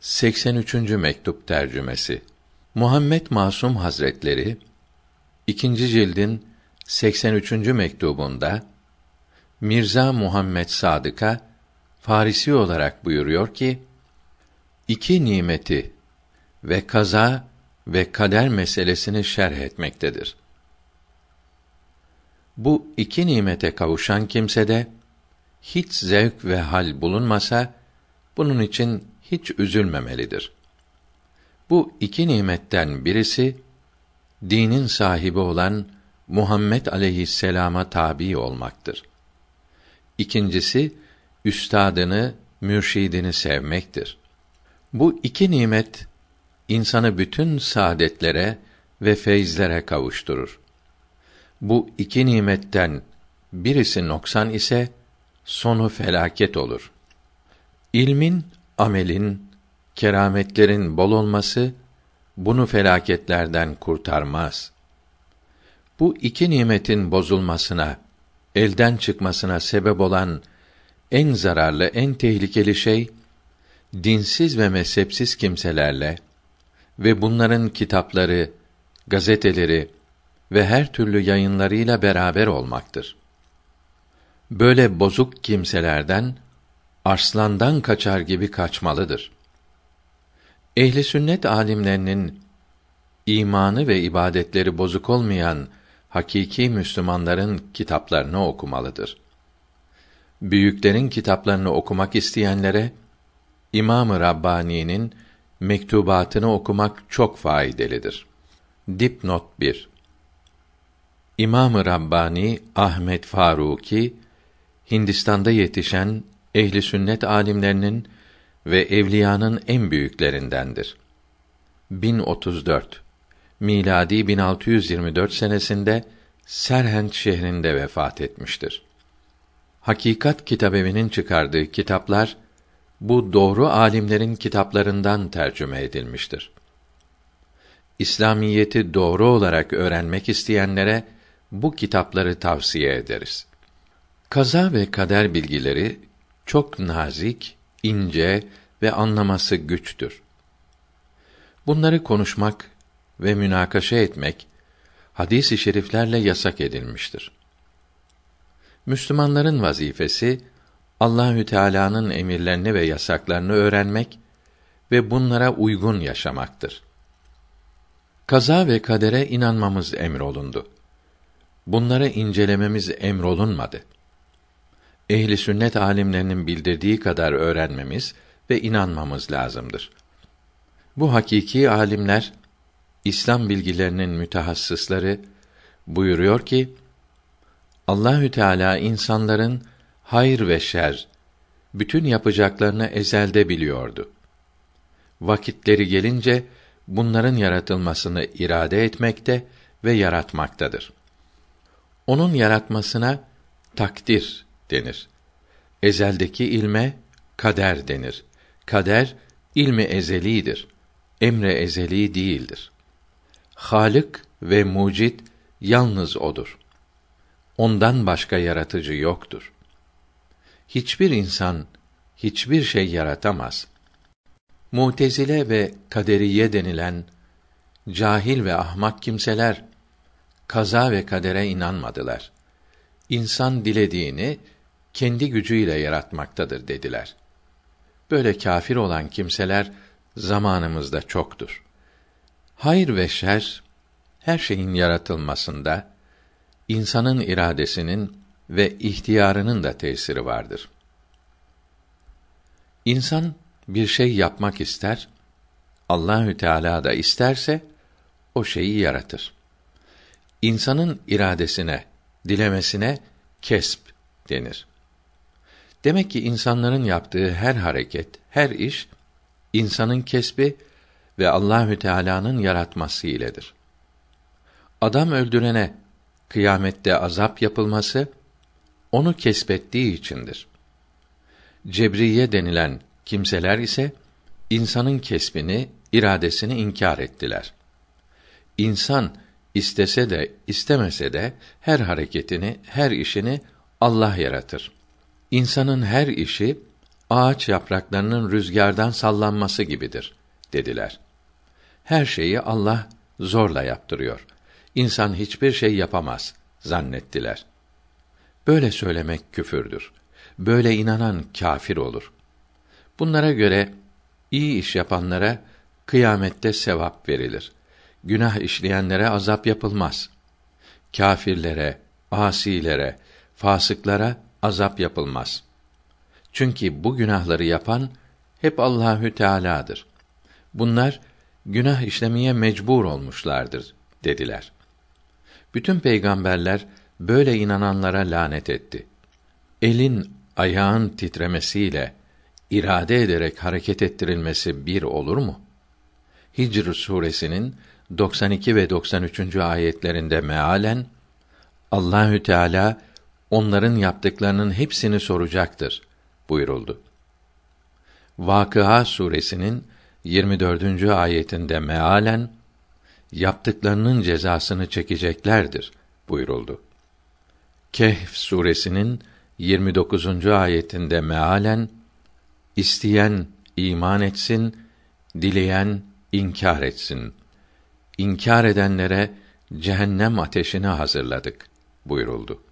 83. mektup tercümesi. Muhammed Masum Hazretleri ikinci cildin 83. mektubunda Mirza Muhammed Sadık'a Farisi olarak buyuruyor ki: iki nimeti ve kaza ve kader meselesini şerh etmektedir. Bu iki nimete kavuşan kimsede hiç zevk ve hal bulunmasa bunun için hiç üzülmemelidir. Bu iki nimetten birisi dinin sahibi olan Muhammed aleyhisselama tabi olmaktır. İkincisi üstadını, mürşidini sevmektir. Bu iki nimet insanı bütün saadetlere ve feyizlere kavuşturur. Bu iki nimetten birisi noksan ise sonu felaket olur. İlmin amelin, kerametlerin bol olması bunu felaketlerden kurtarmaz. Bu iki nimetin bozulmasına, elden çıkmasına sebep olan en zararlı, en tehlikeli şey dinsiz ve mezhepsiz kimselerle ve bunların kitapları, gazeteleri ve her türlü yayınlarıyla beraber olmaktır. Böyle bozuk kimselerden arslandan kaçar gibi kaçmalıdır. Ehli sünnet alimlerinin imanı ve ibadetleri bozuk olmayan hakiki Müslümanların kitaplarını okumalıdır. Büyüklerin kitaplarını okumak isteyenlere İmam-ı Rabbani'nin mektubatını okumak çok faydalıdır. Dipnot 1 İmam-ı Rabbani Ahmet Faruki Hindistan'da yetişen ehli sünnet alimlerinin ve evliyanın en büyüklerindendir. 1034 miladi 1624 senesinde Serhent şehrinde vefat etmiştir. Hakikat Kitabevi'nin çıkardığı kitaplar bu doğru alimlerin kitaplarından tercüme edilmiştir. İslamiyeti doğru olarak öğrenmek isteyenlere bu kitapları tavsiye ederiz. Kaza ve kader bilgileri çok nazik, ince ve anlaması güçtür. Bunları konuşmak ve münakaşa etmek hadis-i şeriflerle yasak edilmiştir. Müslümanların vazifesi Allahü Teala'nın emirlerini ve yasaklarını öğrenmek ve bunlara uygun yaşamaktır. Kaza ve kadere inanmamız emrolundu. Bunları incelememiz emrolunmadı ehli sünnet alimlerinin bildirdiği kadar öğrenmemiz ve inanmamız lazımdır. Bu hakiki alimler İslam bilgilerinin mütehassısları buyuruyor ki Allahü Teala insanların hayır ve şer bütün yapacaklarını ezelde biliyordu. Vakitleri gelince bunların yaratılmasını irade etmekte ve yaratmaktadır. Onun yaratmasına takdir denir. Ezeldeki ilme kader denir. Kader ilmi ezelidir. Emre ezeli değildir. Halık ve mucit yalnız odur. Ondan başka yaratıcı yoktur. Hiçbir insan hiçbir şey yaratamaz. Mutezile ve kaderiye denilen cahil ve ahmak kimseler kaza ve kadere inanmadılar. İnsan dilediğini kendi gücüyle yaratmaktadır dediler. Böyle kâfir olan kimseler zamanımızda çoktur. Hayır ve şer her şeyin yaratılmasında insanın iradesinin ve ihtiyarının da tesiri vardır. İnsan bir şey yapmak ister, Allahü Teala da isterse o şeyi yaratır. İnsanın iradesine, dilemesine kesp denir. Demek ki insanların yaptığı her hareket, her iş insanın kesbi ve Allahü Teala'nın yaratması iledir. Adam öldürene kıyamette azap yapılması onu kesbettiği içindir. Cebriye denilen kimseler ise insanın kesbini, iradesini inkar ettiler. İnsan istese de istemese de her hareketini, her işini Allah yaratır. İnsanın her işi ağaç yapraklarının rüzgardan sallanması gibidir dediler. Her şeyi Allah zorla yaptırıyor. İnsan hiçbir şey yapamaz zannettiler. Böyle söylemek küfürdür. Böyle inanan kâfir olur. Bunlara göre iyi iş yapanlara kıyamette sevap verilir. Günah işleyenlere azap yapılmaz. Kâfirlere, asilere, fasıklara azap yapılmaz. Çünkü bu günahları yapan hep Allahü Teala'dır. Bunlar günah işlemeye mecbur olmuşlardır dediler. Bütün peygamberler böyle inananlara lanet etti. Elin, ayağın titremesiyle irade ederek hareket ettirilmesi bir olur mu? Hicr suresinin 92 ve 93. ayetlerinde mealen Allahü Teala onların yaptıklarının hepsini soracaktır buyuruldu. Vakıa suresinin 24. ayetinde mealen yaptıklarının cezasını çekeceklerdir buyuruldu. Kehf suresinin 29. ayetinde mealen isteyen iman etsin, dileyen inkar etsin. İnkar edenlere cehennem ateşini hazırladık buyuruldu.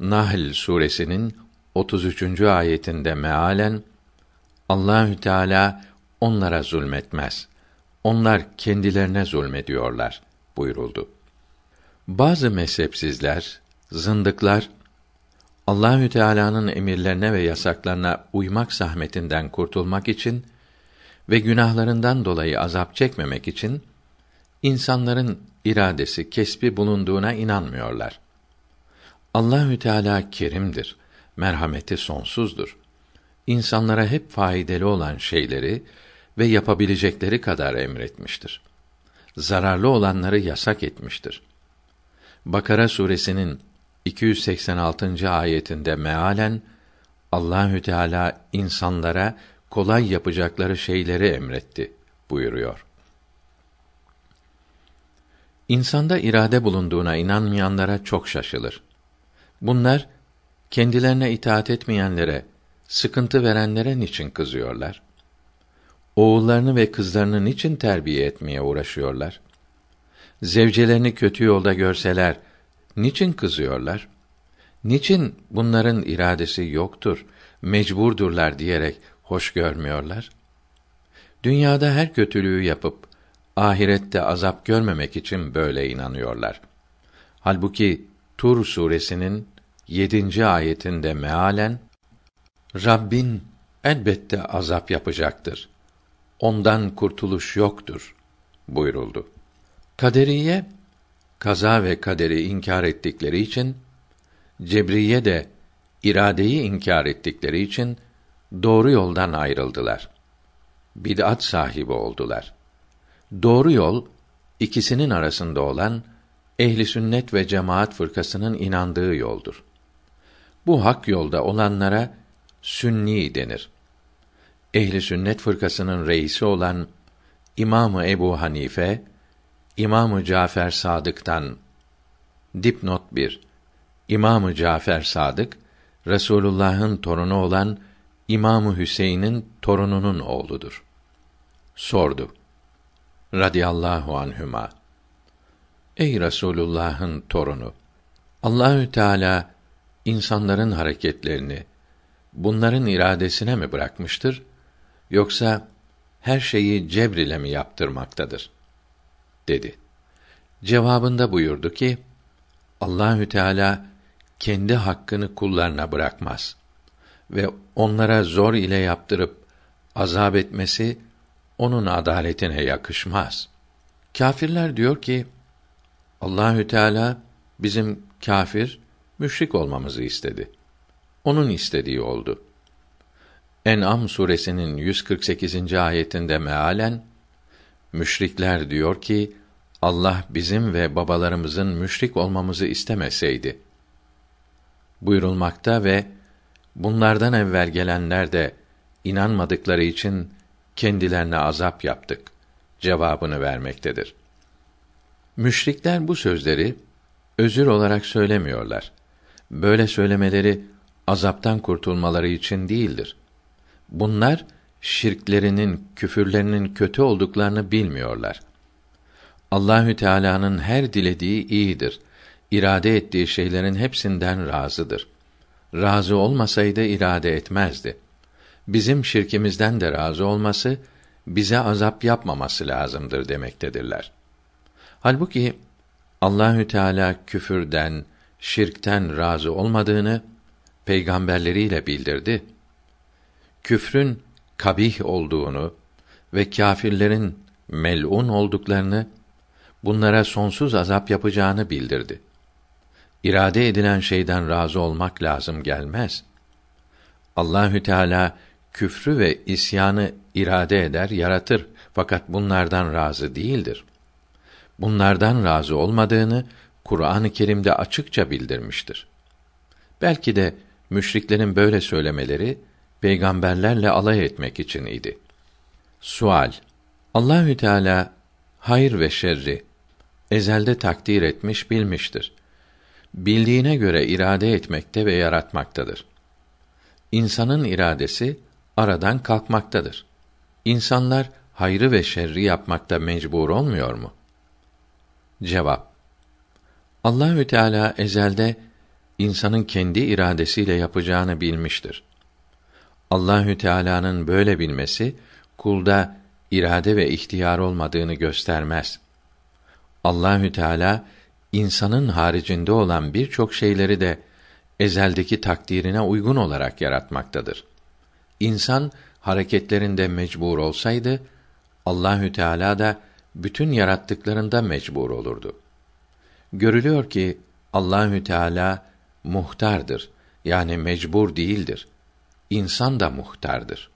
Nahl suresinin 33. ayetinde mealen Allahü Teala onlara zulmetmez. Onlar kendilerine zulmediyorlar buyuruldu. Bazı mezhepsizler, zındıklar Allahü Teala'nın emirlerine ve yasaklarına uymak zahmetinden kurtulmak için ve günahlarından dolayı azap çekmemek için insanların iradesi, kesbi bulunduğuna inanmıyorlar. Allahü Teala kerimdir. Merhameti sonsuzdur. İnsanlara hep faydalı olan şeyleri ve yapabilecekleri kadar emretmiştir. Zararlı olanları yasak etmiştir. Bakara suresinin 286. ayetinde mealen Allahü Teala insanlara kolay yapacakları şeyleri emretti buyuruyor. İnsanda irade bulunduğuna inanmayanlara çok şaşılır. Bunlar kendilerine itaat etmeyenlere, sıkıntı verenlere niçin kızıyorlar? Oğullarını ve kızlarını niçin terbiye etmeye uğraşıyorlar? Zevcelerini kötü yolda görseler niçin kızıyorlar? Niçin bunların iradesi yoktur, mecburdurlar diyerek hoş görmüyorlar? Dünyada her kötülüğü yapıp ahirette azap görmemek için böyle inanıyorlar. Halbuki Tur suresinin yedinci ayetinde mealen Rabbin elbette azap yapacaktır. Ondan kurtuluş yoktur buyuruldu. Kaderiye kaza ve kaderi inkar ettikleri için Cebriye de iradeyi inkar ettikleri için doğru yoldan ayrıldılar. Bid'at sahibi oldular. Doğru yol ikisinin arasında olan ehli sünnet ve cemaat fırkasının inandığı yoldur. Bu hak yolda olanlara sünni denir. Ehli sünnet fırkasının reisi olan İmamı Ebu Hanife, İmamı Cafer Sadık'tan dipnot 1 İmamı Cafer Sadık Resulullah'ın torunu olan İmamı Hüseyin'in torununun oğludur. Sordu. Radiyallahu anhüma. Ey Resulullah'ın torunu, Allahü Teala insanların hareketlerini bunların iradesine mi bırakmıştır yoksa her şeyi cebr ile mi yaptırmaktadır? dedi. Cevabında buyurdu ki: Allahü Teala kendi hakkını kullarına bırakmaz ve onlara zor ile yaptırıp azap etmesi onun adaletine yakışmaz. Kâfirler diyor ki Allahü Teala bizim kâfir, müşrik olmamızı istedi. Onun istediği oldu. En'am suresinin 148. ayetinde mealen müşrikler diyor ki Allah bizim ve babalarımızın müşrik olmamızı istemeseydi buyurulmakta ve bunlardan evvel gelenler de inanmadıkları için kendilerine azap yaptık cevabını vermektedir. Müşrikler bu sözleri özür olarak söylemiyorlar. Böyle söylemeleri azaptan kurtulmaları için değildir. Bunlar şirklerinin, küfürlerinin kötü olduklarını bilmiyorlar. Allahü Teala'nın her dilediği iyidir. İrade ettiği şeylerin hepsinden razıdır. Razı olmasaydı irade etmezdi. Bizim şirkimizden de razı olması, bize azap yapmaması lazımdır demektedirler. Halbuki Allahü Teala küfürden, şirkten razı olmadığını peygamberleriyle bildirdi. Küfrün kabih olduğunu ve kâfirlerin mel'un olduklarını, bunlara sonsuz azap yapacağını bildirdi. İrade edilen şeyden razı olmak lazım gelmez. Allahü Teala küfrü ve isyanı irade eder, yaratır fakat bunlardan razı değildir. Bunlardan razı olmadığını Kur'an-ı Kerim'de açıkça bildirmiştir. Belki de müşriklerin böyle söylemeleri peygamberlerle alay etmek için idi. Sual: Allahü Teala hayır ve şerri ezelde takdir etmiş, bilmiştir. Bildiğine göre irade etmekte ve yaratmaktadır. İnsanın iradesi aradan kalkmaktadır. İnsanlar hayrı ve şerri yapmakta mecbur olmuyor mu? Cevap: Allahü Teala ezelde insanın kendi iradesiyle yapacağını bilmiştir. Allahü Teala'nın böyle bilmesi kulda irade ve ihtiyar olmadığını göstermez. Allahü Teala insanın haricinde olan birçok şeyleri de ezeldeki takdirine uygun olarak yaratmaktadır. İnsan hareketlerinde mecbur olsaydı Allahü Teala da bütün yarattıklarında mecbur olurdu. Görülüyor ki Allahü Teala muhtardır. Yani mecbur değildir. İnsan da muhtardır.